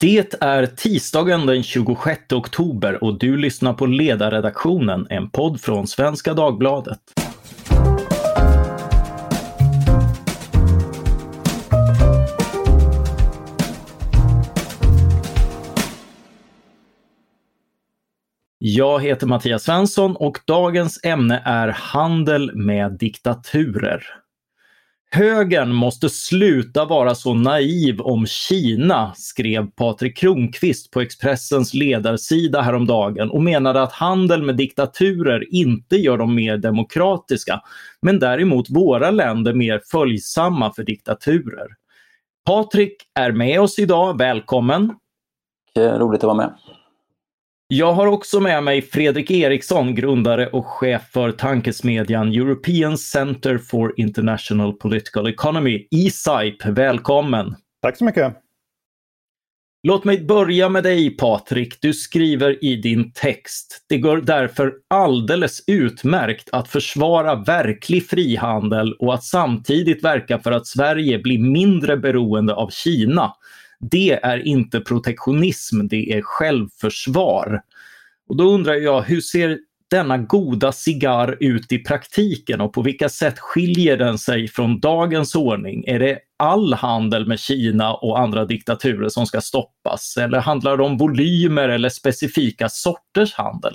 Det är tisdagen den 26 oktober och du lyssnar på Ledarredaktionen, en podd från Svenska Dagbladet. Jag heter Mattias Svensson och dagens ämne är handel med diktaturer. Högern måste sluta vara så naiv om Kina, skrev Patrik Kronqvist på Expressens ledarsida häromdagen och menade att handel med diktaturer inte gör dem mer demokratiska, men däremot våra länder mer följsamma för diktaturer. Patrik är med oss idag, välkommen! Roligt att vara med. Jag har också med mig Fredrik Eriksson, grundare och chef för tankesmedjan European Center for International Political Economy, ESIP. Välkommen! Tack så mycket! Låt mig börja med dig Patrik. Du skriver i din text. Det går därför alldeles utmärkt att försvara verklig frihandel och att samtidigt verka för att Sverige blir mindre beroende av Kina. Det är inte protektionism, det är självförsvar. Och då undrar jag, hur ser denna goda cigarr ut i praktiken och på vilka sätt skiljer den sig från dagens ordning? Är det all handel med Kina och andra diktaturer som ska stoppas? Eller handlar det om volymer eller specifika sorters handel?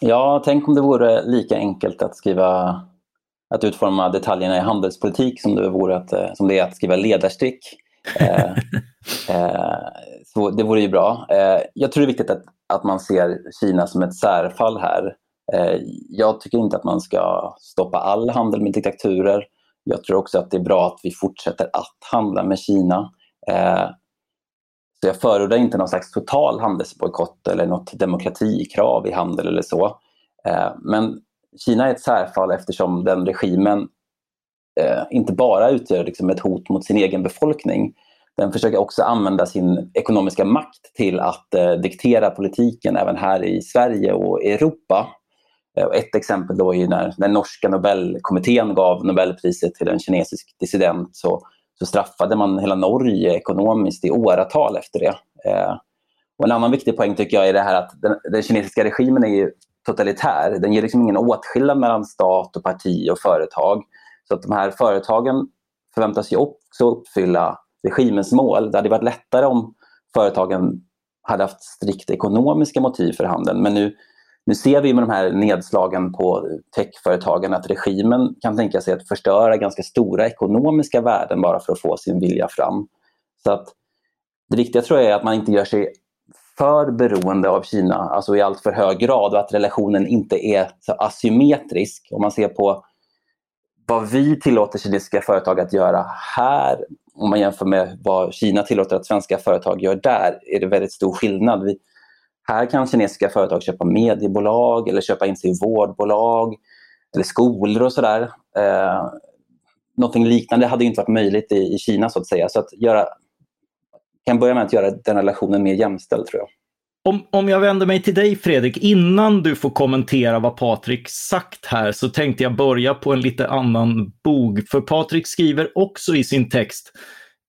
Ja, tänk om det vore lika enkelt att skriva att utforma detaljerna i handelspolitik som det, vore att, eh, som det är att skriva ledarstick. Eh, eh, så det vore ju bra. Eh, jag tror det är viktigt att, att man ser Kina som ett särfall här. Eh, jag tycker inte att man ska stoppa all handel med diktaturer. Jag tror också att det är bra att vi fortsätter att handla med Kina. Eh, så jag förordar inte någon slags total handelsbojkott eller något demokratikrav i handel eller så. Eh, men Kina är ett särfall eftersom den regimen eh, inte bara utgör liksom ett hot mot sin egen befolkning. Den försöker också använda sin ekonomiska makt till att eh, diktera politiken även här i Sverige och Europa. Eh, ett exempel då är när den norska Nobelkommittén gav Nobelpriset till en kinesisk dissident så, så straffade man hela Norge ekonomiskt i åratal efter det. Eh, och en annan viktig poäng tycker jag är det här att den, den kinesiska regimen är totalitär. Den ger liksom ingen åtskillnad mellan stat och parti och företag. Så att de här företagen förväntas ju också uppfylla regimens mål. Det hade varit lättare om företagen hade haft strikt ekonomiska motiv för handeln. Men nu, nu ser vi med de här nedslagen på techföretagen att regimen kan tänka sig att förstöra ganska stora ekonomiska värden bara för att få sin vilja fram. Så att det viktiga tror jag är att man inte gör sig för beroende av Kina, alltså i allt för hög grad och att relationen inte är så asymmetrisk. Om man ser på vad vi tillåter kinesiska företag att göra här, om man jämför med vad Kina tillåter att svenska företag gör där, är det väldigt stor skillnad. Vi, här kan kinesiska företag köpa mediebolag eller köpa in sig i vårdbolag eller skolor och sådär. Eh, någonting liknande hade inte varit möjligt i, i Kina så att säga. Så att göra, kan börja med att göra den relationen mer jämställd tror jag. Om, om jag vänder mig till dig Fredrik, innan du får kommentera vad Patrik sagt här så tänkte jag börja på en lite annan bog. För Patrik skriver också i sin text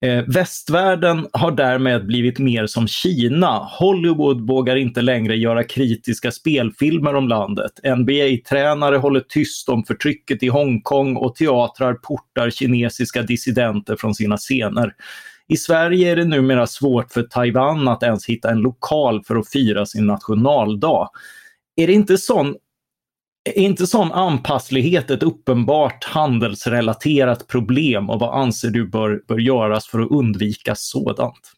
eh, Västvärlden har därmed blivit mer som Kina. Hollywood vågar inte längre göra kritiska spelfilmer om landet. NBA-tränare håller tyst om förtrycket i Hongkong och teatrar portar kinesiska dissidenter från sina scener. I Sverige är det numera svårt för Taiwan att ens hitta en lokal för att fira sin nationaldag. Är det inte sån är inte sån anpasslighet ett uppenbart handelsrelaterat problem och vad anser du bör, bör göras för att undvika sådant?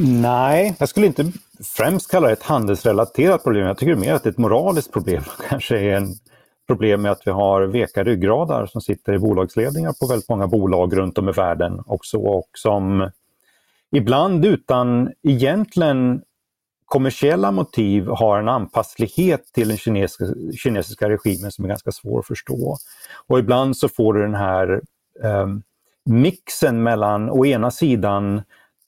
Nej, jag skulle inte främst kalla det ett handelsrelaterat problem. Jag tycker mer att det är ett moraliskt problem. Kanske är en problem med att vi har veka ryggradar som sitter i bolagsledningar på väldigt många bolag runt om i världen också och som ibland utan egentligen kommersiella motiv har en anpasslighet till den kinesiska, kinesiska regimen som är ganska svår att förstå. Och ibland så får du den här eh, mixen mellan å ena sidan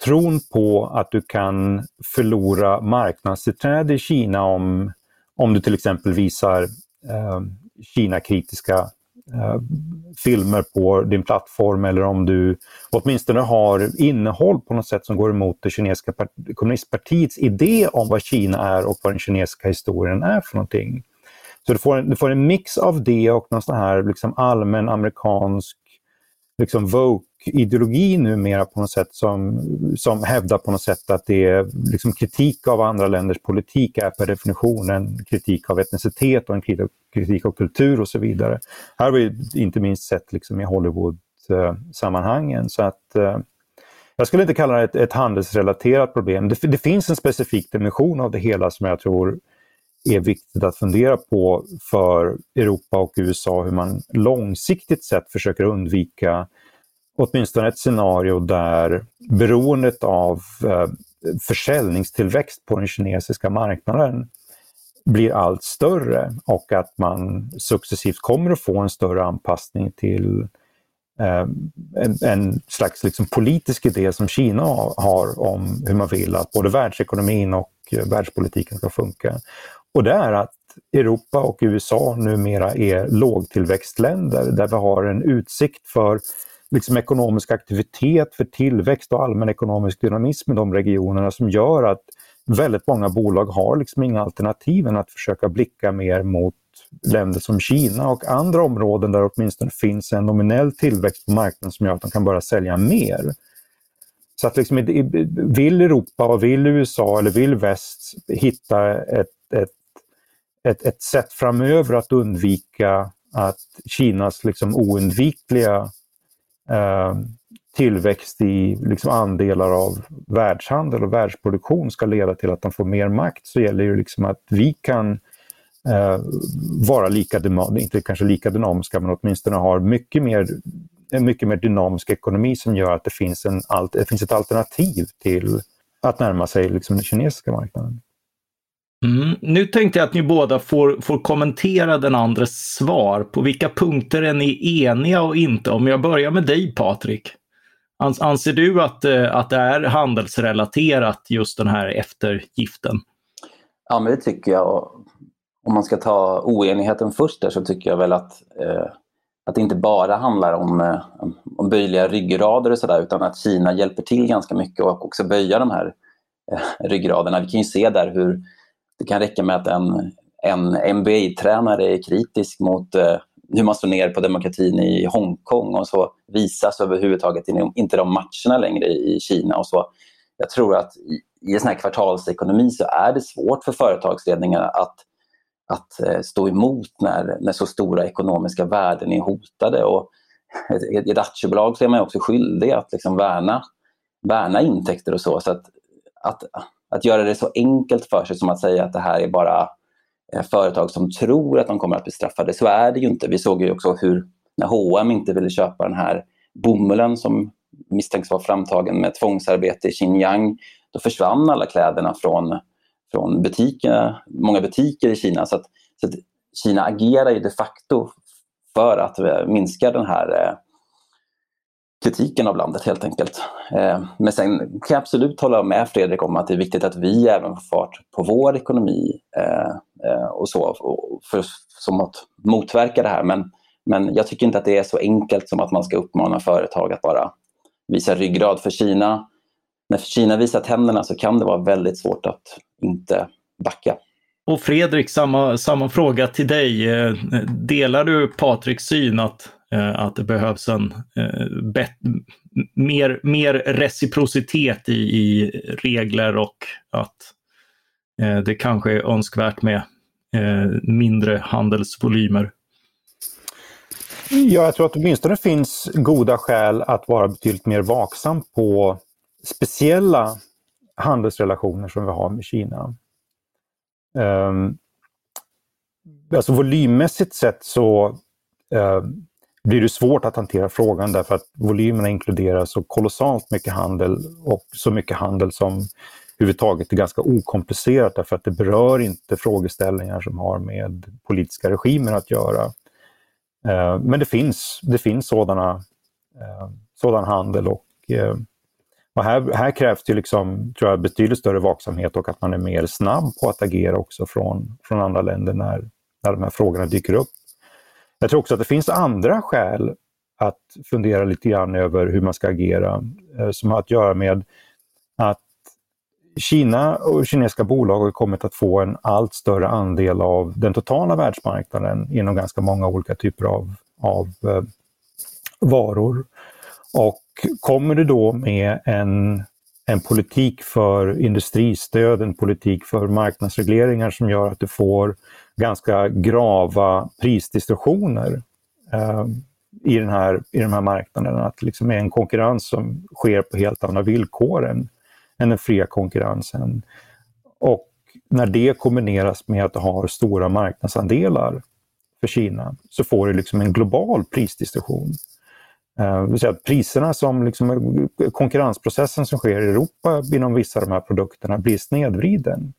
tron på att du kan förlora marknadstillträde i Kina om, om du till exempel visar eh, Kina-kritiska eh, filmer på din plattform eller om du åtminstone har innehåll på något sätt som går emot det kinesiska kommunistpartiets idé om vad Kina är och vad den kinesiska historien är för någonting. Så du får en, du får en mix av det och någon sån här liksom allmän amerikansk liksom woke-ideologi numera på något sätt som, som hävdar på något sätt att det är liksom kritik av andra länders politik är per definition en kritik av etnicitet och en kritik av kultur och så vidare. Här har vi inte minst sett liksom i Hollywood-sammanhangen. Så att eh, jag skulle inte kalla det ett, ett handelsrelaterat problem. Det, det, finns en specifik dimension av det hela som jag tror är viktigt att fundera på för Europa och USA, hur man långsiktigt sett försöker undvika åtminstone ett scenario där beroendet av eh, försäljningstillväxt på den kinesiska marknaden blir allt större och att man successivt kommer att få en större anpassning till eh, en, en, slags liksom politisk idé som Kina har om hur man vill att både världsekonomin och eh, världspolitiken ska funka. Och det är att Europa och USA numera är lågtillväxtländer där vi har en utsikt för liksom ekonomisk aktivitet, för tillväxt och allmän ekonomisk dynamism i de regionerna som gör att väldigt många bolag har liksom inga alternativ än att försöka blicka mer mot länder som Kina och andra områden där åtminstone finns en nominell tillväxt på marknaden som gör att de kan börja sälja mer. Så att liksom, vill Europa och vill USA eller vill väst hitta ett, ett ett, ett sätt framöver att undvika att Kinas liksom oundvikliga Eh, tillväxt i liksom andelar av världshandel och världsproduktion ska leda till att de får mer makt så gäller det liksom att vi kan eh, vara lika, inte kanske lika dynamiska, men åtminstone har mycket mer, en mycket mer dynamisk ekonomi som gör att det finns, en, det finns ett alternativ till att närma sig liksom den kinesiska marknaden. Mm. Nu tänkte jag att ni båda får, får kommentera den andres svar. På vilka punkter är ni eniga och inte? Om jag börjar med dig Patrik. Anser du att, eh, att det är handelsrelaterat just den här eftergiften? Ja, men det tycker jag. Om man ska ta oenigheten först där så tycker jag väl att, eh, att det inte bara handlar om, eh, om böjliga ryggrader och sådär utan att Kina hjälper till ganska mycket och också böja de här eh, ryggraderna. Vi kan ju se där hur det kan räcka med att en, en NBA-tränare är kritisk mot eh, hur man står ner på demokratin i Hongkong och så visas överhuvudtaget inte de matcherna längre i Kina. och så. Jag tror att i, i en sån här kvartalsekonomi så är det svårt för företagsledningar att, att eh, stå emot när, när så stora ekonomiska värden är hotade. Och i ett aktiebolag så är man också skyldig att liksom värna, värna intäkter och så. så att, att att göra det så enkelt för sig som att säga att det här är bara eh, företag som tror att de kommer att bli straffade. Så är det ju inte. Vi såg ju också hur när H&M inte ville köpa den här bomullen som misstänks vara framtagen med tvångsarbete i Xinjiang, då försvann alla kläderna från, från butiker, många butiker i Kina. Så, att, så att Kina agerar ju de facto för att eh, minska den här eh, kritiken av landet helt enkelt. Eh, men sen kan jag absolut hålla med Fredrik om att det är viktigt att vi även får fart på vår ekonomi eh, eh, och så, för, som att motverka det här. Men, men jag tycker inte att det är så enkelt som att man ska uppmana företag att bara visa ryggrad för Kina. När Kina visar tänderna så kan det vara väldigt svårt att inte backa. Och Fredrik, samma, samma fråga till dig. Eh, delar du Patriks syn att Eh, att det behövs en eh, mer, mer reciprocitet i, i, regler och att eh, det kanske är önskvärt med eh, mindre handelsvolymer. Ja, jag tror att det åtminstone finns goda skäl att vara betydligt mer vaksam på speciella handelsrelationer som vi har med Kina. Um, alltså volymmässigt sett så um, blir det svårt att hantera frågan därför att volymerna inkluderar så kolossalt mycket handel och så mycket handel som överhuvudtaget är ganska okomplicerat därför att det berör inte frågeställningar som har med politiska regimer att göra. Eh, men det finns, det finns sådana, eh, sådan handel och, eh, och här, här krävs det liksom, tror jag, betydligt större vaksamhet och att man är mer snabb på att agera också från, från andra länder när, när de här frågorna dyker upp. Jag tror också att det finns andra skäl att fundera lite grann över hur man ska agera, eh, som har att göra med att Kina och kinesiska bolag har kommit att få en allt större andel av den totala världsmarknaden inom ganska många olika typer av, av eh, varor. Och kommer det då med en, en politik för industristöd, en politik för marknadsregleringar som gör att du får ganska grava prisdistorsioner eh, i, den här, i de här marknaden. Att det liksom är en konkurrens som sker på helt andra villkor än, än den fria konkurrensen. Och när det kombineras med att det har stora marknadsandelar för Kina så får du liksom en global prisdiskussion. Uh, eh, säga priserna som liksom, konkurrensprocessen som sker i Europa inom vissa av de här produkterna blir snedvriden.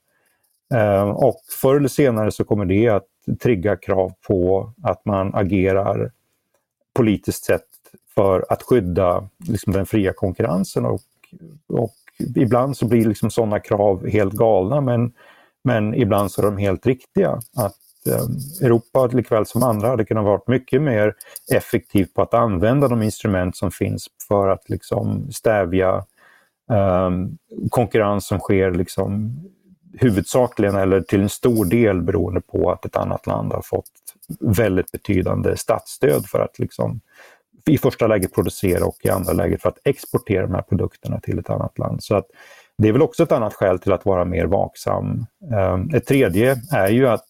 Eh, och förr eller senare så kommer det att trigga krav på att man agerar politiskt sett för att skydda liksom, den fria konkurrensen och, och ibland så blir liksom sådana krav helt galna men, men ibland så är de helt riktiga. Att eh, Europa likväl som andra hade kunnat vara mycket mer effektivt på att använda de instrument som finns för att liksom stävja eh, konkurrens som sker liksom huvudsakligen eller till en stor del beroende på att ett annat land har fått väldigt betydande statsstöd för att liksom i första läget producera och i andra läget för att exportera de här produkterna till ett annat land. Så att det är väl också ett annat skäl till att vara mer vaksam. Ehm, ett tredje är ju att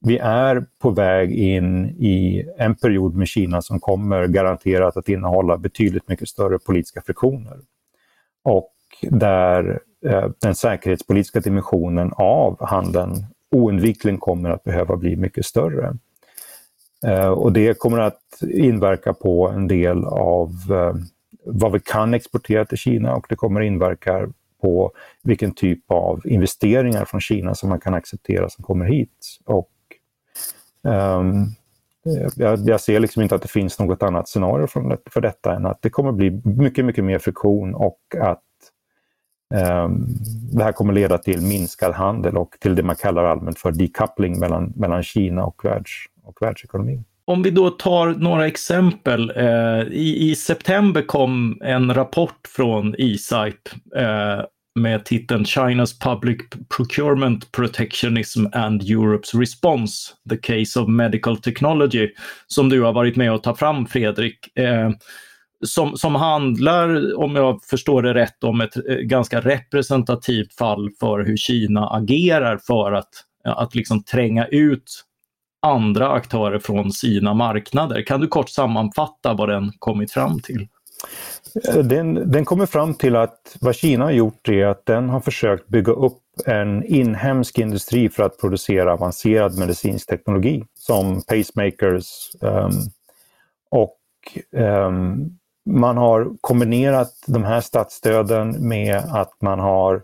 vi är på väg in i en period med Kina som kommer garanterat att innehålla betydligt mycket större politiska friktioner. Och där Eh, den säkerhetspolitiska dimensionen av handeln oundvikligen kommer att behöva bli mycket större. Eh, och det kommer att inverka på en del av eh, vad vi kan exportera till Kina och det kommer inverka på vilken typ av investeringar från Kina som man kan acceptera som kommer hit. Och, um, jag, jag, ser liksom inte att det finns något annat scenario för, detta än att det kommer bli mycket, mycket mer friktion och att Ehm, det här kommer leda till minskad handel och till det man kallar allmänt för decoupling mellan, mellan Kina och världs, och världsekonomin. Om vi då tar några exempel. Eh, I, I september kom en rapport från ESIPE eh, med titeln China's Public Procurement Protectionism and Europe's Response, The Case of Medical Technology, som du har varit med och ta fram Fredrik. Eh, som, som handlar, om jag förstår det rätt, om ett eh, ganska representativt fall för hur Kina agerar för att, att liksom tränga ut andra aktörer från sina marknader. Kan du kort sammanfatta vad den kommit fram till? Eh, den, den kommer fram till att vad Kina har gjort är att den har försökt bygga upp en inhemsk industri för att producera avancerad medicinsk teknologi som pacemakers. Um, och um, man har kombinerat de här statsstöden med att man har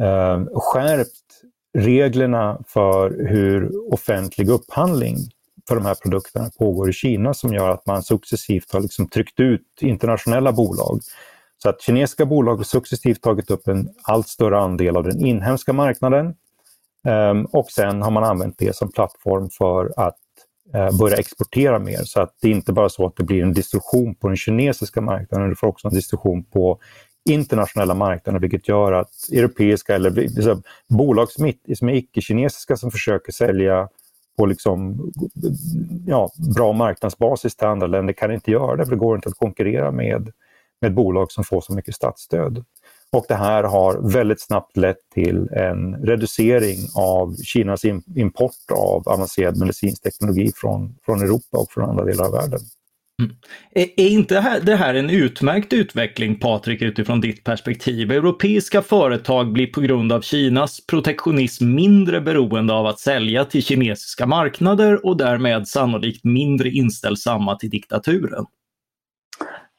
eh, skärpt reglerna för hur offentlig upphandling för de här produkterna pågår i Kina som gör att man successivt har liksom tryckt ut internationella bolag. Så att kinesiska bolag har successivt tagit upp en allt större andel av den inhemska marknaden. Um, och sen har man använt det som plattform för att Eh, börja exportera mer. Så att det är inte bara så att det blir en distorsion på den kinesiska marknaden, du får också en distorsion på internationella marknader vilket gör att europeiska eller liksom, bolag som, som är icke-kinesiska som försöker sälja på liksom, ja, bra marknadsbasis till andra länder kan inte göra det för det går inte att konkurrera med, med bolag som får så mycket statsstöd. Och det här har väldigt snabbt lett till en reducering av Kinas import av avancerad medicinsk teknologi från, från Europa och från andra delar av världen. Mm. Är inte det här en utmärkt utveckling, Patrik, utifrån ditt perspektiv? Europeiska företag blir på grund av Kinas protektionism mindre beroende av att sälja till kinesiska marknader och därmed sannolikt mindre inställsamma till diktaturen.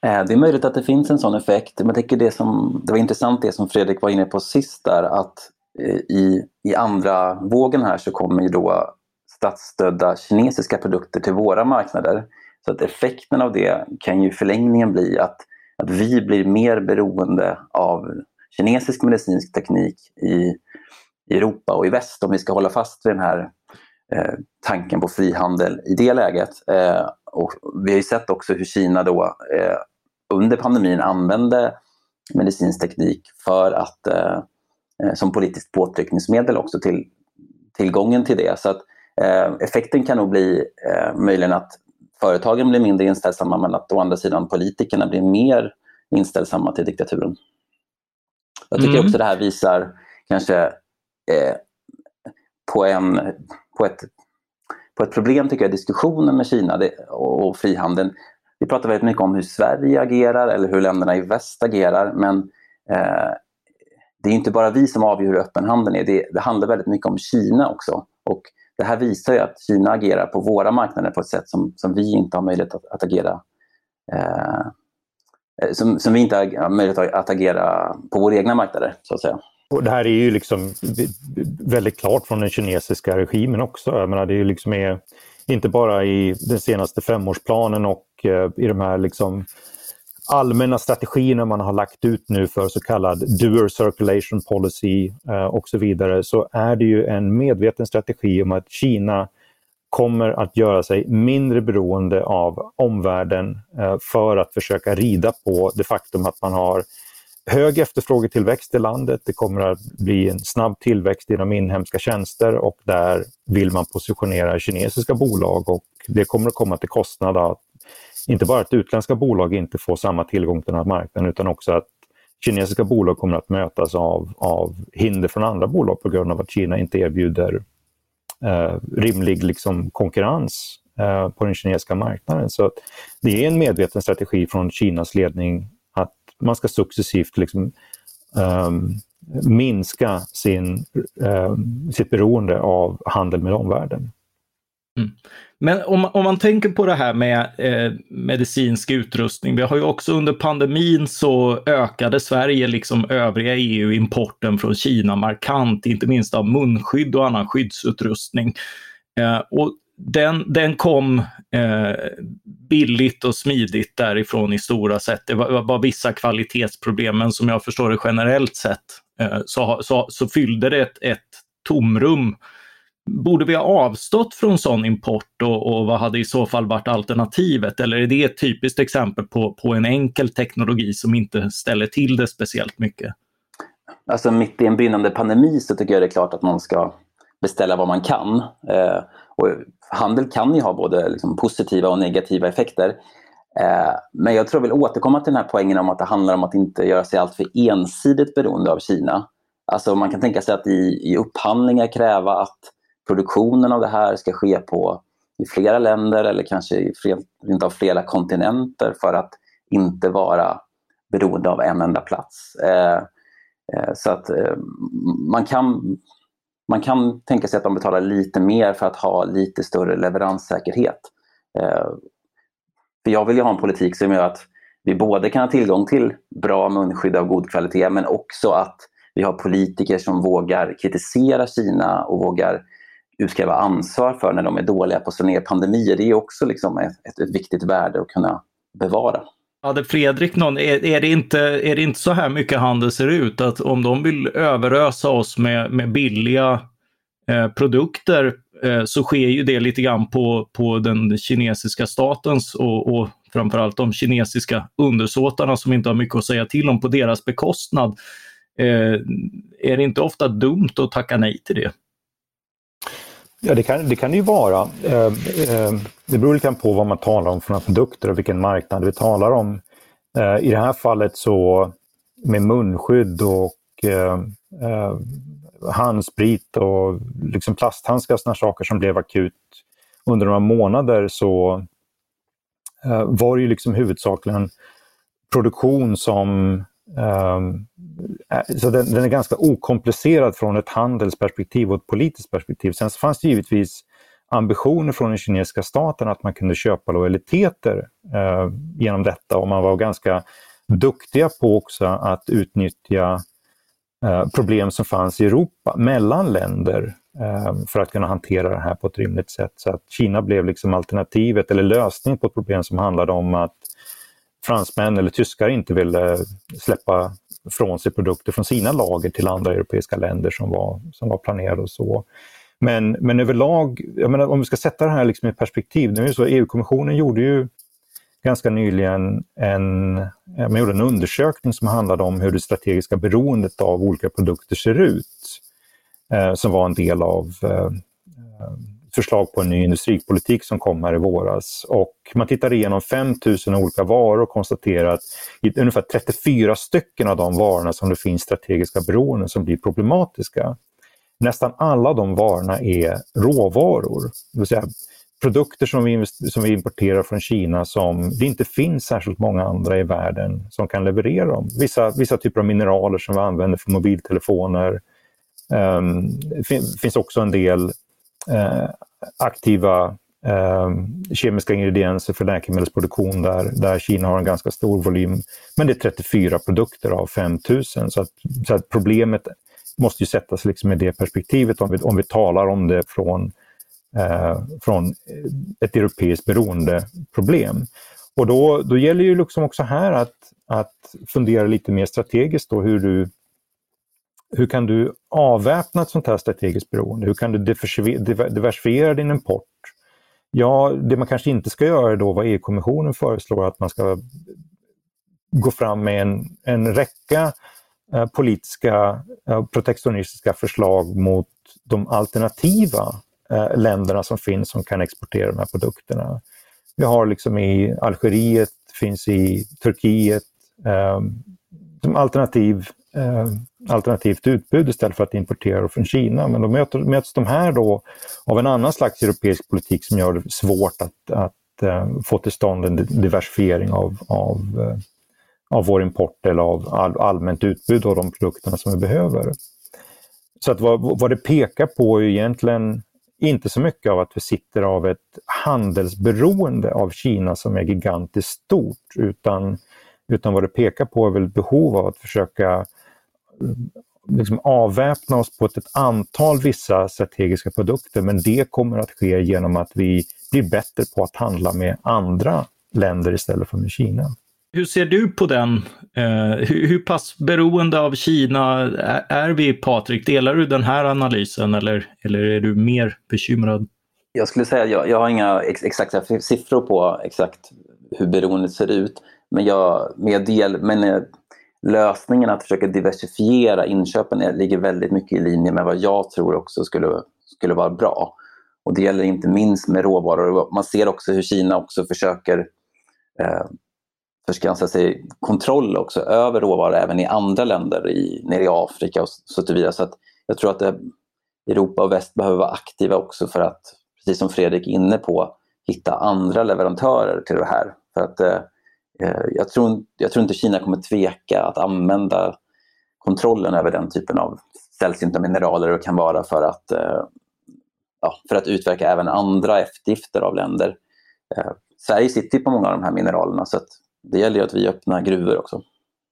Eh, det är möjligt att det finns en sån effekt. Men jag det, som, det var intressant det som Fredrik var inne på sist där, att eh, i, i andra vågen här så kommer ju då statsstödda kinesiska produkter till våra marknader. Så att effekten av det kan ju i förlängningen bli att, att vi blir mer beroende av kinesisk medicinsk teknik i, i Europa och i väst om vi ska hålla fast vid den här eh, tanken på frihandel i det läget. Eh, och vi har ju sett också hur Kina då eh, under pandemin använde medicinsk teknik för att eh, eh, som politiskt påtryckningsmedel också till tillgången till det. Så att, eh, effekten kan nog bli eh, möjligen att företagen blir mindre inställsamma men att å andra sidan politikerna blir mer inställsamma till diktaturen. Jag tycker mm. också det här visar kanske eh, på, en, på, ett, på ett problem tycker jag, diskussionen med Kina och, och frihandeln. Vi pratar väldigt mycket om hur Sverige agerar eller hur länderna i väst agerar men eh, det är inte bara vi som avgör hur öppen handeln är. Det, det handlar väldigt mycket om Kina också. Och det här visar ju att Kina agerar på våra marknader på ett sätt som, som vi inte har möjlighet att, att agera eh, eh som, som vi inte har möjlighet att agera på våra egna marknader, så att säga. Och det här är ju liksom väldigt klart från den kinesiska regimen också. Jag menar, det är ju liksom är, inte bara i den senaste femårsplanen och eh, i de här liksom allmänna strategierna man har lagt ut nu för så kallad dual circulation policy eh, och så vidare så är det ju en medveten strategi om att Kina kommer att göra sig mindre beroende av omvärlden eh, för att försöka rida på det faktum att man har hög efterfrågetillväxt i landet. Det kommer att bli en snabb tillväxt inom inhemska tjänster och där vill man positionera kinesiska bolag och det kommer att komma till kostnad att inte bara att utländska bolag inte får samma tillgång till den här marknaden utan också att kinesiska bolag kommer att mötas av, av hinder från andra bolag på grund av att Kina inte erbjuder eh, rimlig liksom, konkurrens eh, på den kinesiska marknaden. Så det är en medveten strategi från Kinas ledning man ska successivt liksom, eh, minska sin, eh, sitt beroende av handel med omvärlden. Mm. Men om, om man tänker på det här med eh, medicinsk utrustning. Vi har ju också under pandemin så ökade Sverige liksom övriga EU importen från Kina markant, inte minst av munskydd och annan skyddsutrustning. Eh, och den, den kom eh, billigt och smidigt därifrån i stora sätt. Det var, var vissa kvalitetsproblem, men som jag förstår det generellt sett eh, så, så, så fyllde det ett, ett tomrum Borde vi ha avstått från sån import och, och, vad hade i så fall varit alternativet? Eller är det ett typiskt exempel på, på en enkel teknologi som inte ställer till det speciellt mycket? Alltså mitt i en brinnande pandemi så tycker jag det är klart att man ska beställa vad man kan. Eh, och handel kan ju ha både liksom, positiva och negativa effekter. Eh, men jag tror jag vill återkomma till den här poängen om att det handlar om att inte göra sig alltför ensidigt beroende av Kina. Alltså man kan tänka sig att i, i upphandlingar kräva att produktionen av det här ska ske på, i flera länder eller kanske i fler, av flera kontinenter för att inte vara beroende av en enda plats. Eh, eh, så att eh, man, kan, man kan tänka sig att de betalar lite mer för att ha lite större leveranssäkerhet. Eh, för jag vill ju ha en politik som gör att vi både kan ha tillgång till bra munskydd av god kvalitet men också att vi har politiker som vågar kritisera Kina och vågar utkräva ansvar för när de är dåliga på att slå ner pandemier. Det är också liksom ett, ett, viktigt värde att kunna bevara. Hade Fredrik någon, är, är, det inte, är det inte så här mycket handel ser ut? Att om de vill överösa oss med, med billiga eh, produkter eh, så sker ju det lite grann på, på den kinesiska statens och, och framförallt de kinesiska undersåtarna som inte har mycket att säga till om på deras bekostnad. Eh, är det inte ofta dumt att tacka nej till det? Ja, det kan det kan ju vara. Eh, eh, det beror lite på vad man talar om för några produkter och vilken marknad vi talar om. Eh, I det här fallet så med munskydd och eh, eh, handsprit och liksom plasthandskar och sådana saker som blev akut under några månader så eh, var det ju liksom huvudsakligen produktion som Eh, så den, den, är ganska okomplicerad från ett handelsperspektiv och ett politiskt perspektiv. Sen så fanns det givetvis ambitioner från den kinesiska staten att man kunde köpa lojaliteter eh, genom detta och man var ganska duktiga på också att utnyttja eh, problem som fanns i Europa mellan länder eh, för att kunna hantera det här på ett rimligt sätt. Så att Kina blev liksom alternativet eller lösningen på ett problem som handlade om att fransmän eller tyskar inte ville släppa från sig produkter från sina lager till andra europeiska länder som var, som var planerade och så. Men, men överlag, jag menar, om vi ska sätta det här liksom i perspektiv, nu är det så EU-kommissionen gjorde ju ganska nyligen en, man gjorde en undersökning som handlade om hur det strategiska beroendet av olika produkter ser ut. Eh, som var en del av eh, eh förslag på en ny industripolitik som kom här i våras. Och man tittar igenom 5000 olika varor och konstaterar att i ungefär 34 stycken av de varorna som det finns strategiska beroenden som blir problematiska. Nästan alla de varorna är råvaror, det vill säga produkter som vi, som vi importerar från Kina som det inte finns särskilt många andra i världen som kan leverera dem. Vissa, vissa typer av mineraler som vi använder för mobiltelefoner. Ehm, um, det finns också en del eh, aktiva eh, kemiska ingredienser för läkemedelsproduktion där, där Kina har en ganska stor volym. Men det är 34 produkter av 5000 så att, så att problemet måste ju sättas liksom i det perspektivet om vi, om vi talar om det från, eh, från ett europeiskt beroendeproblem. Och då, då gäller ju liksom också här att, att fundera lite mer strategiskt då hur du hur kan du avväpna ett sånt här strategiskt beroende? Hur kan du diversifiera din import? Ja, det man kanske inte ska göra är då vad EU-kommissionen föreslår, att man ska gå fram med en, en räcka eh, politiska eh, protektionistiska förslag mot de alternativa eh, länderna som finns som kan exportera de här produkterna. Vi har liksom i Algeriet, finns i Turkiet, eh, som alternativ eh, alternativt utbud istället för att importera från Kina. Men då möter, möts de här då av en annan slags europeisk politik som gör det svårt att, att eh, få till stånd en diversifiering av, av, eh, av vår import eller av all, allmänt utbud av de produkterna som vi behöver. Så att vad, vad det pekar på är egentligen inte så mycket av att vi sitter av ett handelsberoende av Kina som är gigantiskt stort, utan, utan vad det pekar på är väl behov av att försöka liksom avväpna oss på ett, ett antal vissa strategiska produkter men det kommer att ske genom att vi blir bättre på att handla med andra länder istället för med Kina. Hur ser du på den? Eh, hur, hur, pass beroende av Kina är, är vi, Patrik? Delar du den här analysen eller, eller är du mer bekymrad? Jag skulle säga att jag, jag har inga ex, exakta siffror på exakt hur beroendet ser ut. Men, jag, med del, men eh, lösningen att försöka diversifiera inköpen är, ligger väldigt mycket i linje med vad jag tror också skulle, skulle vara bra. Och Det gäller inte minst med råvaror. Man ser också hur Kina också försöker eh, förskansa sig kontroll också över råvaror även i andra länder, i, nere i Afrika och så vidare. Så att jag tror att det, Europa och väst behöver vara aktiva också för att, precis som Fredrik är inne på, hitta andra leverantörer till det här. För att Eh, Eh, jag tror, jag tror inte Kina kommer tveka att använda kontrollen över den typen av sällsynta mineraler och kan vara för att, eh, ja, för att utverka även andra eftergifter av länder. Eh, Sverige sitter på många av de här mineralerna så det gäller ju att vi öppnar gruvor också.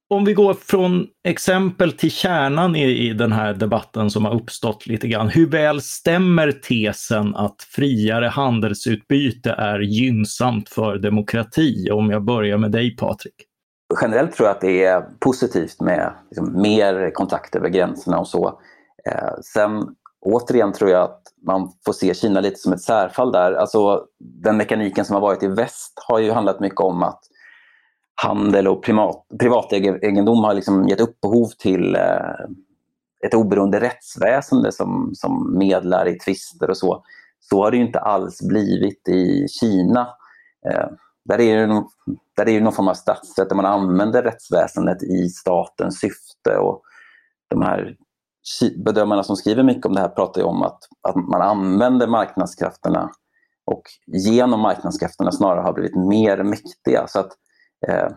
Om vi går från exempel till kärnan i, i den här debatten som har uppstått lite grann. Hur väl stämmer tesen att friare handelsutbyte är gynnsamt för demokrati? Om jag börjar med dig Patrik. Generellt tror jag att det är positivt med liksom, mer kontakt över gränserna och så. Eh, sen återigen tror jag att man får se Kina lite som ett särfall där. Alltså, den mekaniken som har varit i väst har ju handlat mycket om att handel och privategendom har liksom gett upphov till eh, ett oberoende rättsväsende som, som medlar i tvister och så. Så har det ju inte alls blivit i Kina. Eh, där är det någon, där är det någon form av statsrätt där man använder rättsväsendet i statens syfte. Och de här bedömarna som skriver mycket om det här pratar ju om att, att man använder marknadskrafterna och genom marknadskrafterna snarare har blivit mer mäktiga. Så att Eh, Eh,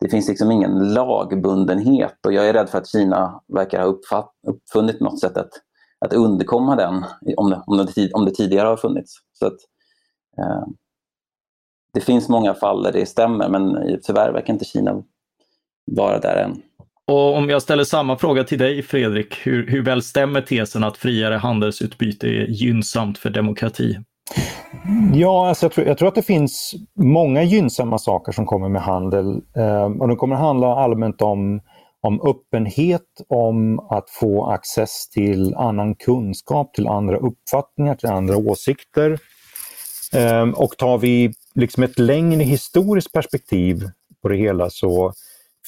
det finns liksom ingen lagbundenhet och jag är rädd för att Kina verkar ha uppfatt, uppfunnit något sätt att, att underkomma den om det, om, det, om det tidigare har funnits. Så att, eh, det finns många fall där det stämmer men tyvärr verkar inte Kina vara där än. Och om jag ställer samma fråga till dig Fredrik, hur, hur väl stämmer tesen att friare handelsutbyte är gynnsamt för demokrati? Ja, alltså jag, tror, jag tror att det finns många gynnsamma saker som kommer med handel. Eh, och det kommer handla allmänt om, om öppenhet, om att få access till annan kunskap, till andra uppfattningar, till andra åsikter. Eh, och tar vi liksom ett längre historiskt perspektiv på det hela så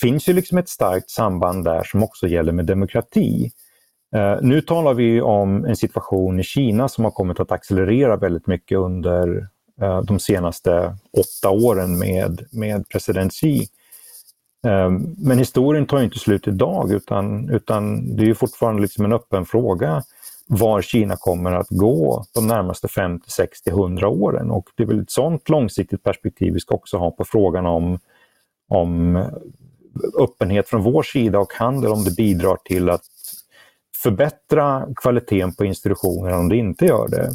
finns ju liksom ett starkt samband där som också gäller med demokrati. Eh, nu talar vi om en situation i Kina som har kommit att accelerera väldigt mycket under eh, de senaste åtta åren med, med president Xi. Eh, men historien tar inte slut idag utan, utan det är fortfarande liksom en öppen fråga var Kina kommer att gå de närmaste 50, 60, 100 åren. Och det är väl ett sådant långsiktigt perspektiv vi ska också ha på frågan om, om öppenhet från vår sida och handel, om det bidrar till att förbättra kvaliteten på institutionerna om det inte gör det.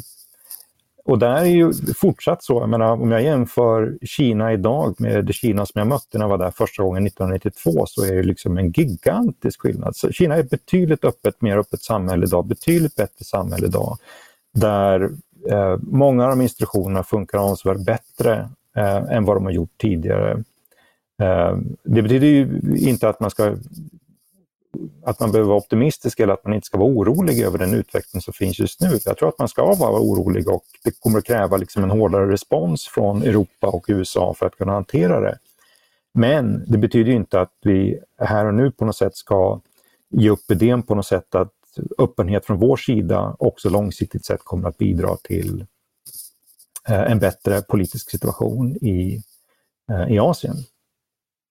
Och där är ju fortsatt så, jag menar, om jag jämför Kina idag med det Kina som jag mötte när jag var där första gången 1992 så är det liksom en gigantisk skillnad. Så Kina är ett betydligt öppet, mer öppet samhälle idag, betydligt bättre samhälle idag. Där eh, många av de institutionerna funkar avsevärt bättre eh, än vad de har gjort tidigare. Eh, det betyder ju inte att man ska att man behöver vara optimistisk eller att man inte ska vara orolig över den utveckling som finns just nu. Jag tror att man ska vara orolig och det kommer att kräva liksom en hårdare respons från Europa och USA för att kunna hantera det. Men det betyder inte att vi här och nu på något sätt ska ge upp idén på något sätt att öppenhet från vår sida också långsiktigt sett kommer att bidra till eh, en bättre politisk situation i, eh, i Asien.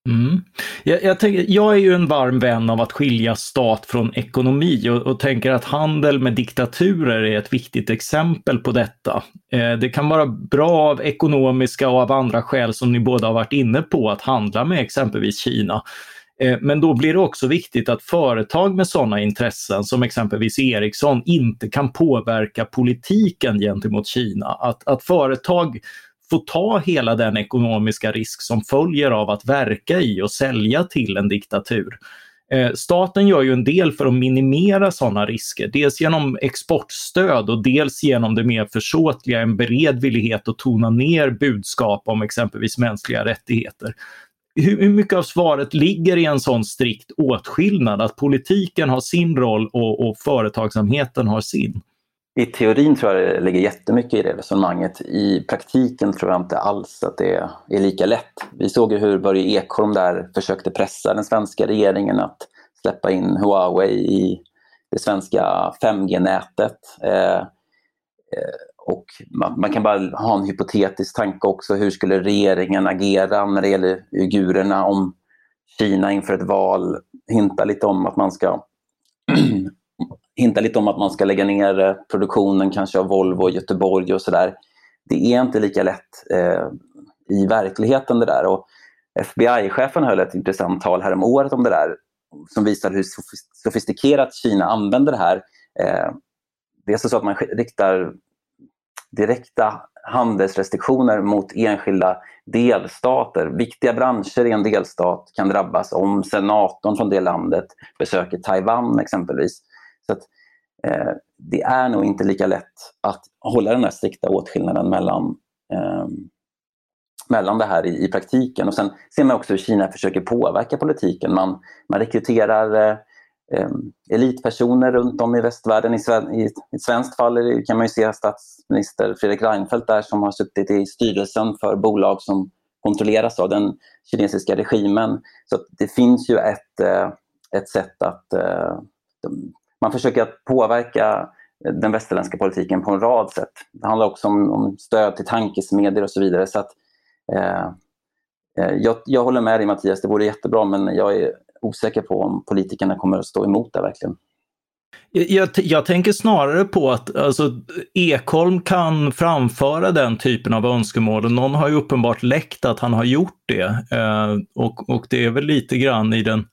Mm. Jag, jag, tänker, jag, är ju en varm vän av att skilja stat från ekonomi och, och, tänker att handel med diktaturer är ett viktigt exempel på detta. Eh, det kan vara bra av ekonomiska och av andra skäl som ni båda har varit inne på att handla med exempelvis Kina. Eh, men då blir det också viktigt att företag med sådana intressen som exempelvis Ericsson inte kan påverka politiken gentemot Kina. Att, att företag få ta hela den ekonomiska risk som följer av att verka i och sälja till en diktatur. Eh, staten gör ju en del för att minimera sådana risker, dels genom exportstöd och dels genom det mer försåtliga, en beredvillighet att tona ner budskap om exempelvis mänskliga rättigheter. Hur mycket av svaret ligger i en sån strikt åtskillnad, att politiken har sin roll och, och företagsamheten har sin? I teorin tror jag det ligger jättemycket i det resonemanget. I praktiken tror jag inte alls att det är lika lätt. Vi såg ju hur Börje Ekholm där försökte pressa den svenska regeringen att släppa in Huawei i det svenska 5G-nätet. Eh, eh, och man, man, kan bara ha en hypotetisk tanke också. Hur skulle regeringen agera när det gäller uigurerna om Kina inför ett val hintar lite om att man ska hintar lite om att man ska lägga ner eh, produktionen kanske av Volvo i Göteborg och sådär. Det är inte lika lätt eh, i verkligheten det där. Och FBI-chefen höll ett intressant tal här om året om det där som visar hur sofistikerat Kina använder det här. Eh, det är så att man riktar direkta handelsrestriktioner mot enskilda delstater. Viktiga branscher i en delstat kan drabbas om senatorn från det landet besöker Taiwan exempelvis. Så att, eh, det är nog inte lika lätt att hålla den här strikta åtskillnaden mellan, eh, mellan det här i, i, praktiken. Och sen ser man också hur Kina försöker påverka politiken. Man, man rekryterar eh, eh elitpersoner runt om i västvärlden. I, i, I ett svenskt fall kan man ju se statsminister Fredrik Reinfeldt där som har suttit i styrelsen för bolag som kontrolleras av den kinesiska regimen. Så det finns ju ett, eh, ett sätt att eh, man försöker att påverka den västerländska politiken på en rad sätt. Det handlar också om, om stöd till tankesmedjor och så vidare. Så att, eh, eh, jag, jag, håller med dig Mattias, det vore jättebra men jag är osäker på om politikerna kommer att stå emot det verkligen. Jag, jag, tänker snarare på att alltså, Ekholm kan framföra den typen av önskemål och någon har ju uppenbart läckt att han har gjort det. Eh, och, och det är väl lite grann i den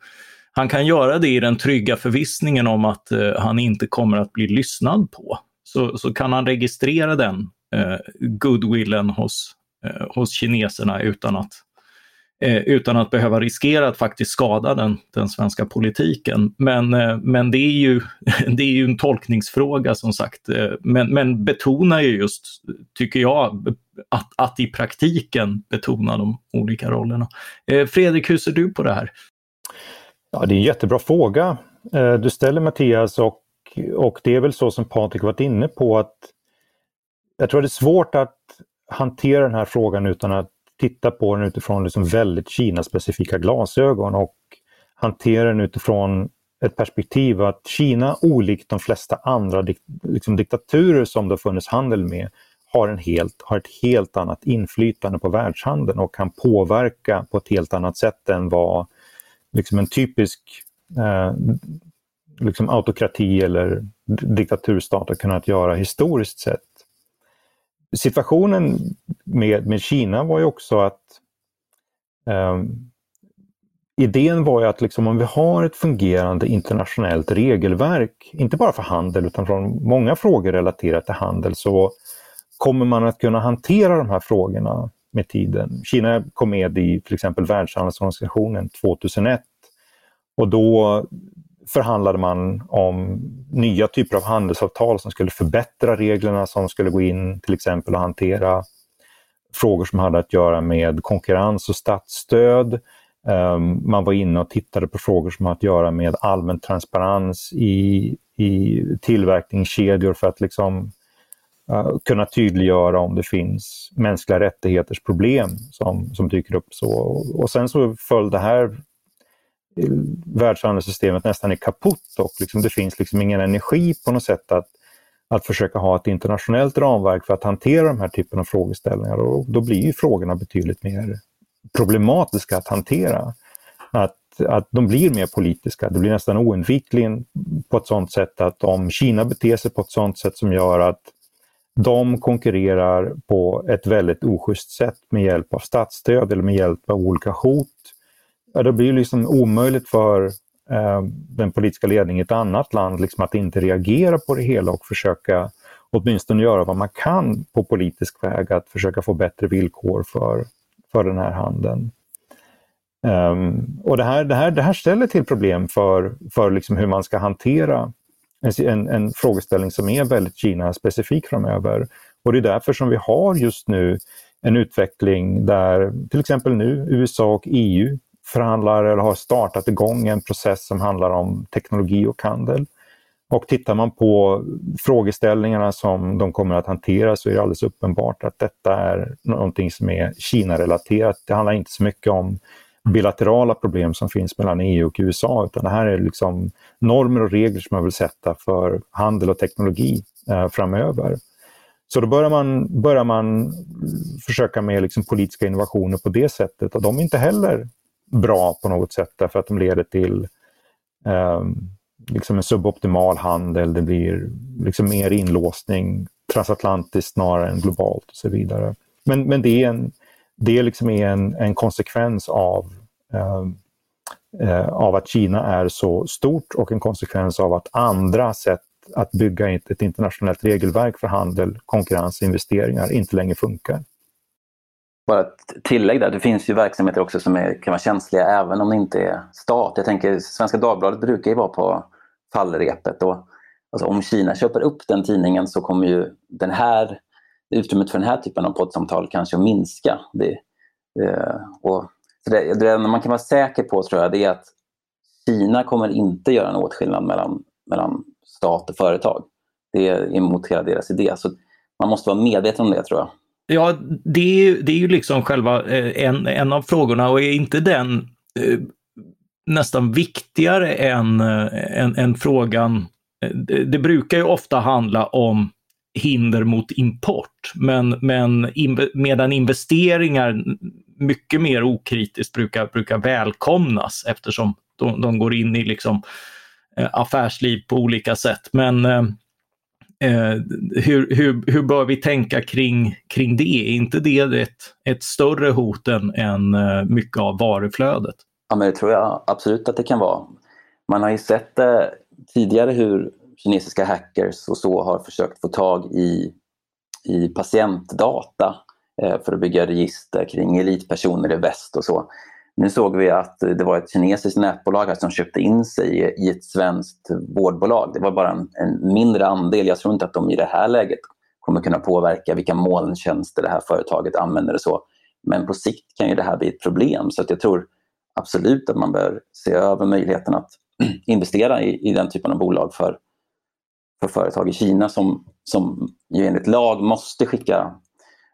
han kan göra det i den trygga förvissningen om att eh, han inte kommer att bli lyssnad på. Så, så kan han registrera den eh, goodwillen hos, eh, hos kineserna utan att, eh, utan att behöva riskera att faktiskt skada den, den svenska politiken. Men, eh, men det, är ju, det är ju en tolkningsfråga som sagt. Eh, men, men betonar ju just, tycker jag, att, att i praktiken betona de olika rollerna. Eh, Fredrik, hur ser du på det här? Ja, det är en jättebra fråga. Eh, du ställer Mattias och, och det är väl så som Patrik varit inne på att jag tror det är svårt att hantera den här frågan utan att titta på den utifrån liksom väldigt Kina-specifika glasögon och hantera den utifrån ett perspektiv att Kina, olikt de flesta andra dik liksom diktaturer som det har funnits handel med, har, en helt, har ett helt annat inflytande på världshandeln och kan påverka på ett helt annat sätt än vad liksom en typisk eh, liksom autokrati eller diktaturstat har kunnat göra historiskt sett. Situationen med, med Kina var ju också att eh, idén var ju att liksom om vi har ett fungerande internationellt regelverk, inte bara för handel utan från många frågor relaterat till handel, så kommer man att kunna hantera de här frågorna med tiden. Kina kom med i till exempel Världshandelsorganisationen 2001 och då förhandlade man om nya typer av handelsavtal som skulle förbättra reglerna, som skulle gå in till exempel och hantera frågor som hade att göra med konkurrens och statsstöd. Ehm, man var inne och tittade på frågor som hade att göra med allmän transparens i, i tillverkningskedjor för att liksom uh, kunna tydliggöra om det finns mänskliga rättigheters problem som, som dyker upp. Så, och sen så föll det här eh, världshandelssystemet nästan är kaputt och liksom det finns liksom ingen energi på något sätt att, att försöka ha ett internationellt ramverk för att hantera de här typen av frågeställningar och då blir ju frågorna betydligt mer problematiska att hantera. Att, att de blir mer politiska, det blir nästan oundvikligen på ett sådant sätt att om Kina beter sig på ett sådant sätt som gör att de konkurrerar på ett väldigt oschysst sätt med hjälp av statsstöd eller med hjälp av olika hot ja, det blir liksom omöjligt för eh, den politiska ledningen i ett annat land liksom att inte reagera på det hela och försöka åtminstone göra vad man kan på politisk väg att försöka få bättre villkor för, för den här handeln. Um, och det här, det, här, det här ställer till problem för, för liksom hur man ska hantera en, en frågeställning som är väldigt Kina-specifik framöver. Och det är därför som vi har just nu en utveckling där till exempel nu USA och EU förhandlar eller har startat igång en process som handlar om teknologi och handel. Och tittar man på frågeställningarna som de kommer att hantera så är det alldeles uppenbart att detta är någonting som är Kina-relaterat. Det handlar inte så mycket om bilaterala problem som finns mellan EU och USA utan det här är liksom normer och regler som man vill sätta för handel och teknologi eh, framöver. Så då börjar man, börjar man försöka med liksom politiska innovationer på det sättet och de är inte heller bra på något sätt därför att de leder till eh, liksom en suboptimal handel, det blir liksom mer inlåsning transatlantiskt snarare än globalt och så vidare. Men, men det är, en, det liksom är en, en konsekvens av, eh, eh, av att Kina är så stort och en konsekvens av att andra sätt att bygga ett internationellt regelverk för handel, konkurrens och investeringar inte längre funkar bara ett tillägg där. Det finns ju verksamheter också som är, kan vara känsliga även om det inte är stat. Jag tänker Svenska Dagbladet brukar ju vara på fallrepet. Och, alltså, om Kina köper upp den tidningen så kommer ju den här, utrymmet för den här typen av poddsamtal kanske att minska. Det, eh, och, så det, det man kan vara säker på tror jag det är att Kina kommer inte göra en åtskillnad mellan, mellan stat och företag. Det är emot hela deras idé. Så man måste vara medveten om det tror jag. Ja, det är, det är ju liksom själva eh, en, en av frågorna och är inte den eh, nästan viktigare än, eh, än, än frågan eh, det, det brukar ju ofta handla om hinder mot import, men, men in, medan investeringar mycket mer okritiskt brukar, brukar välkomnas eftersom de, de går in i liksom, eh, affärsliv på olika sätt. Men eh, eh, hur, hur, hur bör vi tänka kring, kring det? Är inte det ett, ett större hot än, än eh, mycket av varuflödet? Ja, men det tror jag absolut att det kan vara. Man har ju sett eh, tidigare hur kinesiska hackers och så har försökt få tag i, i patientdata eh, för att bygga register kring elitpersoner i väst och så. Nu såg vi att det var ett kinesiskt nätbolag som köpte in sig i ett svenskt vårdbolag. Det var bara en, en, mindre andel. Jag tror inte att de i det här läget kommer kunna påverka vilka molntjänster det här företaget använder och så. Men på sikt kan ju det här bli ett problem. Så att jag tror absolut att man bör se över möjligheten att investera i, i den typen av bolag för, för företag i Kina som, som ju enligt lag måste skicka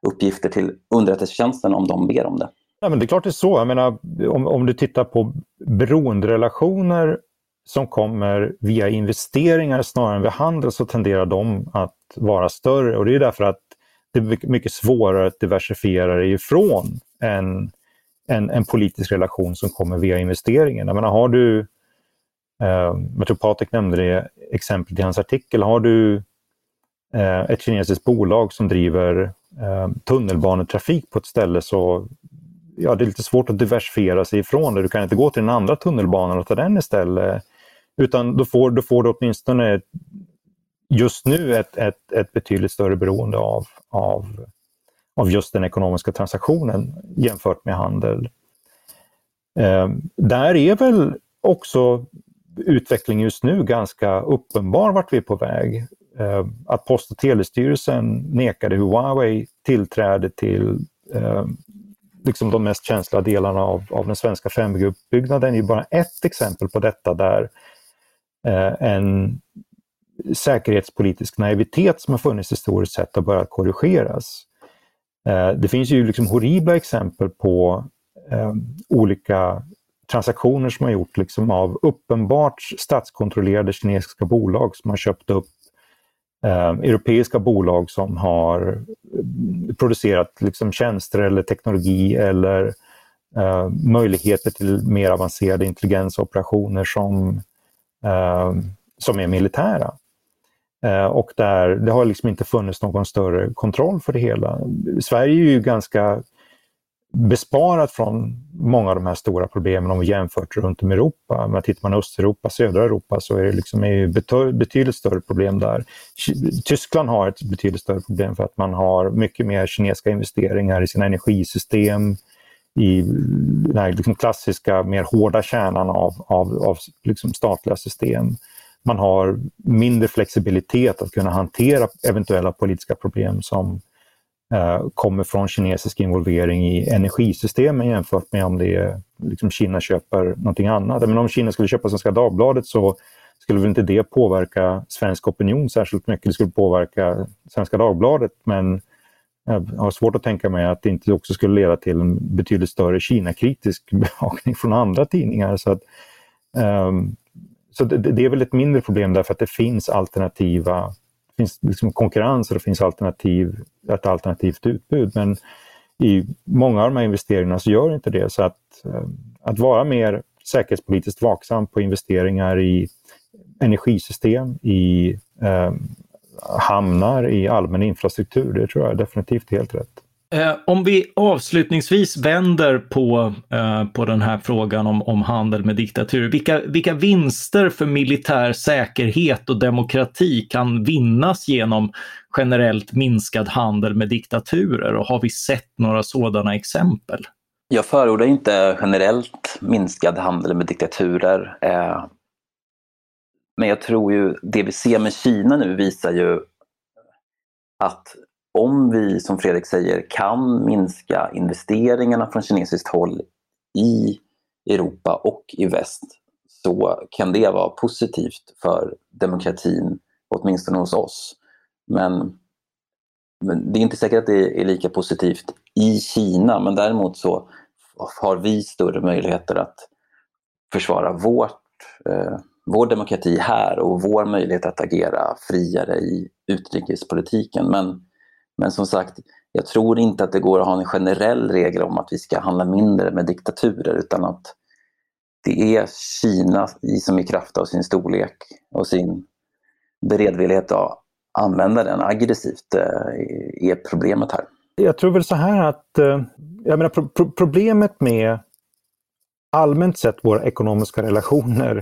uppgifter till underrättelsetjänsten om de ber om det. Ja, men det är klart det är så. Jag menar, om, om du tittar på beroenderelationer som kommer via investeringar snarare än via handel så tenderar de att vara större och det är därför att det är mycket svårare att diversifiera dig ifrån en, en, en politisk relation som kommer via investeringen. Jag menar, har du, Eh, jag tror Patrik nämnde det exemplet i hans artikel, har du eh, ett kinesiskt bolag som driver eh, tunnelbanetrafik på ett ställe så ja, det är lite svårt att diversifiera sig ifrån det. Du kan inte gå till den andra tunnelbanan och ta den istället. Utan då får, då får du åtminstone just nu ett, ett, ett betydligt större beroende av, av, av just den ekonomiska transaktionen jämfört med handel. Eh, där är väl också utvecklingen just nu ganska uppenbar vart vi är på väg. Eh, att Post och telestyrelsen nekade Huawei tillträde till eh, liksom de mest känsliga delarna av, av den svenska 5G-uppbyggnaden är bara ett exempel på detta där eh, en säkerhetspolitisk naivitet som har funnits historiskt sett har börjat korrigeras. Eh, det finns ju liksom horribla exempel på eh, olika transaktioner som har gjort liksom av uppenbart statskontrollerade kinesiska bolag som har köpt upp eh, europeiska bolag som har eh, producerat liksom tjänster eller teknologi eller eh, möjligheter till mer avancerade intelligensoperationer som, eh, som är militära. Eh, och där det har liksom inte funnits någon större kontroll för det hela. Sverige är ju ganska besparat från många av de här stora problemen om vi jämfört runt om i Europa. Men tittar man Östeuropa, södra Europa så är det liksom är betydligt större problem där. Tyskland har ett betydligt större problem för att man har mycket mer kinesiska investeringar i sina energisystem, i den här liksom klassiska, mer hårda kärnan av, av, av liksom statliga system. Man har mindre flexibilitet att kunna hantera eventuella politiska problem som Eh, Eh, kommer från kinesisk involvering i energisystemen jämfört med om det är, liksom Kina köper någonting annat. Men om Kina skulle köpa Svenska Dagbladet så skulle väl inte det påverka svensk opinion särskilt mycket. Det skulle påverka Svenska Dagbladet men jag har svårt att tänka mig att det inte också skulle leda till en betydligt större Kina-kritisk bevakning från andra tidningar. Så, att, um, så det, det, är väl ett mindre problem därför att det finns alternativa finns liksom konkurrens och det finns alternativ, ett alternativt utbud. Men i många av de här investeringarna så gör inte det. Så att, eh, att vara mer säkerhetspolitiskt vaksam på investeringar i energisystem, i eh, hamnar, i allmän infrastruktur, det tror jag är definitivt helt rätt. Eh, om vi avslutningsvis vänder på, eh, på den här frågan om, om handel med diktatur. Vilka, vilka vinster för militär säkerhet och demokrati kan vinnas genom generellt minskad handel med diktaturer och har vi sett några sådana exempel? Jag förordar inte generellt minskad handel med diktaturer. Eh, men jag tror ju det vi ser med Kina nu visar ju att om vi, som Fredrik säger, kan minska investeringarna från kinesiskt håll i Europa och i väst så kan det vara positivt för demokratin, åtminstone hos oss. Men, men det är inte säkert att det är lika positivt i Kina, men däremot så har vi större möjligheter att försvara vårt, eh, vår demokrati här och vår möjlighet att agera friare i utrikespolitiken. Men men som sagt, jag tror inte att det går att ha en generell regel om att vi ska handla mindre med diktaturer utan att det är Kina som i kraft av sin storlek och sin beredvillighet att använda den aggressivt eh, är problemet här. Jag tror väl så här att eh, jag menar, pro problemet med allmänt sett våra ekonomiska relationer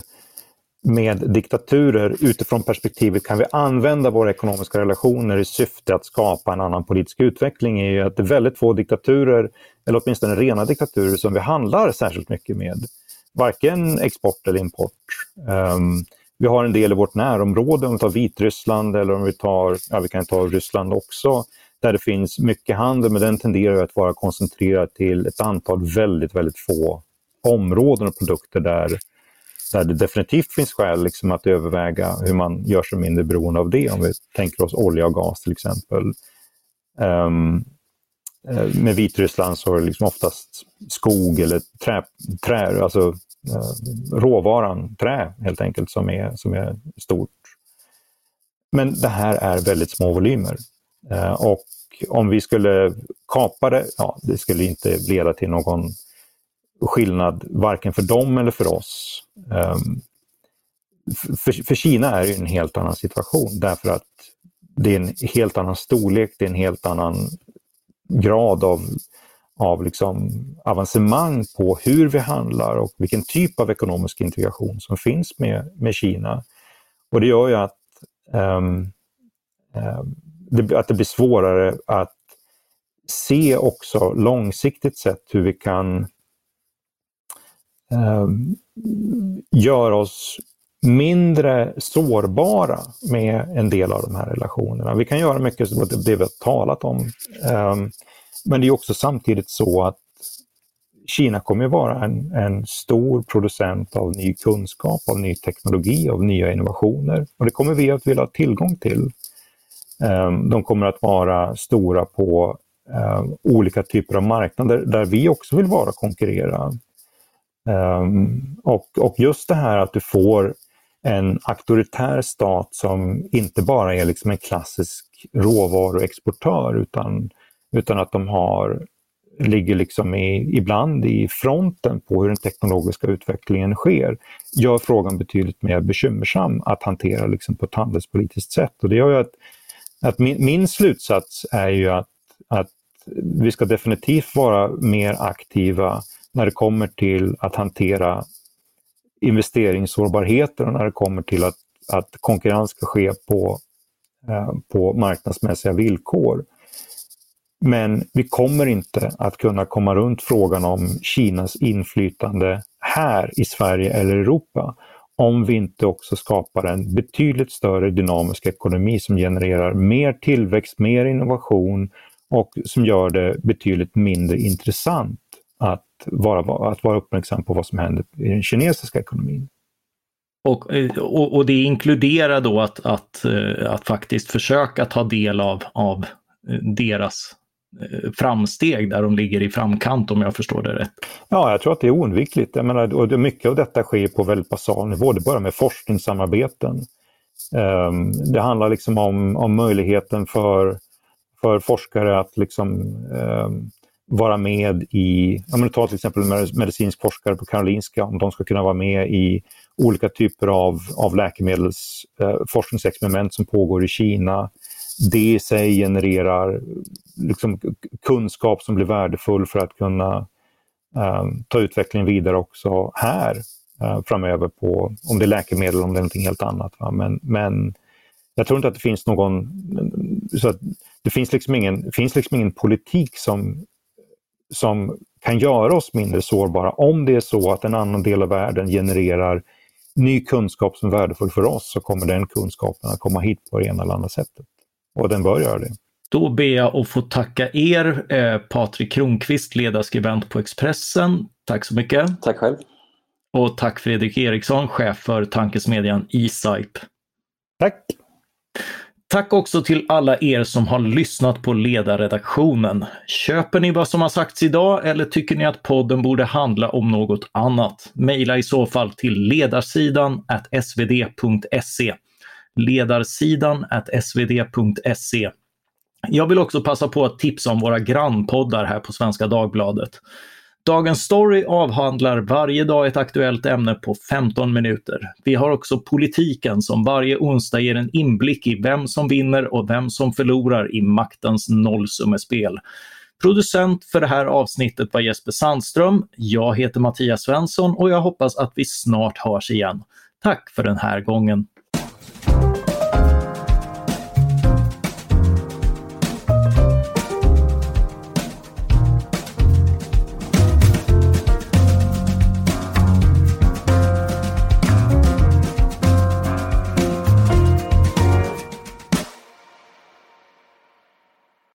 med diktaturer utifrån perspektivet kan vi använda våra ekonomiska relationer i syfte att skapa en annan politisk utveckling är ju att det är väldigt få diktaturer, eller åtminstone rena diktaturer, som vi handlar särskilt mycket med. Varken export eller import. Um, vi har en del i vårt närområde, om vi tar Vitryssland eller om vi tar, ja vi kan ta Ryssland också, där det finns mycket handel men den tenderar att vara koncentrerad till ett antal väldigt, väldigt få områden och produkter där, där det definitivt finns skäl liksom att överväga hur man gör sig mindre beroende av det. Om vi tänker oss olja och gas till exempel. Um, med Vitryssland så är det liksom oftast skog eller trä, trä alltså uh, råvaran trä helt enkelt som är, som är stort. Men det här är väldigt små volymer. Uh, och om vi skulle kapa det, ja, det skulle inte leda till någon skillnad varken för dem eller för oss. Um, för, för, Kina är det en helt annan situation därför att det är en helt annan storlek, det är en helt annan grad av, av liksom avancemang på hur vi handlar och vilken typ av ekonomisk integration som finns med, med Kina. Och det gör ju att, um, um, det, att det blir svårare att se också långsiktigt sett hur vi kan Ehm, um, göra oss mindre sårbara med en del av de här relationerna. Vi kan göra mycket av det vi har talat om. Ehm, men det är också samtidigt så att Kina kommer att vara en, en, stor producent av ny kunskap, av ny teknologi, av nya innovationer. Och det kommer vi att vilja ha tillgång till. Ehm, de kommer att vara stora på olika typer av marknader där vi också vill vara och konkurrera. Ehm, och, och just det här att du får en auktoritär stat som inte bara är liksom en klassisk råvaruexportör utan, utan att de har, ligger liksom i, ibland i fronten på hur den teknologiska utvecklingen sker, gör frågan betydligt mer bekymmersam att hantera liksom på ett handelspolitiskt sätt. Och det gör ju att, att min, min slutsats är ju att, att vi ska definitivt vara mer aktiva när det kommer till att hantera investeringssårbarheter och när det kommer till att, att konkurrens ska ske på, eh, på marknadsmässiga villkor. Men vi kommer inte att kunna komma runt frågan om Kinas inflytande här i Sverige eller Europa om vi inte också skapar en betydligt större dynamisk ekonomi som genererar mer tillväxt, mer innovation och som gör det betydligt mindre intressant att vara, att vara uppmärksam på vad som händer i den kinesiska ekonomin. Och, och, och, det inkluderar då att, att, eh, att faktiskt försöka ta del av, av eh, deras eh, framsteg där de ligger i framkant om jag förstår det rätt. Ja, jag tror att det är oundvikligt. Jag menar, och mycket av detta sker på väldigt basal nivå. Det börjar med forskningssamarbeten. Um, det handlar liksom om, om möjligheten för, för forskare att liksom, um, vara med i, om man tar till exempel medicinsk forskare på Karolinska, om de ska kunna vara med i olika typer av, av läkemedelsforskningsexperiment eh, som pågår i Kina. Det i sig genererar liksom, kunskap som blir värdefull för att kunna eh, ta utvecklingen vidare också här eh, framöver på, om det är läkemedel, om det är någonting helt annat. Va? Men, men jag tror inte att det finns någon, så det finns liksom ingen, finns liksom ingen politik som som kan göra oss mindre sårbara om det är så att en annan del av världen genererar ny kunskap som är värdefull för oss så kommer den kunskapen att komma hit på det ena eller andra sättet. Och den bör göra det. Då ber jag att få tacka er, eh, Patrik Kronqvist, ledarskribent på Expressen. Tack så mycket. Tack själv. Och tack Fredrik Eriksson, chef för tankesmedjan eSipe. Tack. Tack också till alla er som har lyssnat på ledarredaktionen. Köper ni vad som har sagts idag eller tycker ni att podden borde handla om något annat? Mejla i så fall till ledarsidan svd.se. Ledarsidan svd.se. Jag vill också passa på att tipsa om våra grannpoddar här på Svenska Dagbladet. Dagens Story avhandlar varje dag ett aktuellt ämne på 15 minuter. Vi har också Politiken som varje onsdag ger en inblick i vem som vinner och vem som förlorar i maktens nollsummespel. Producent för det här avsnittet var Jesper Sandström. Jag heter Mattias Svensson och jag hoppas att vi snart hörs igen. Tack för den här gången.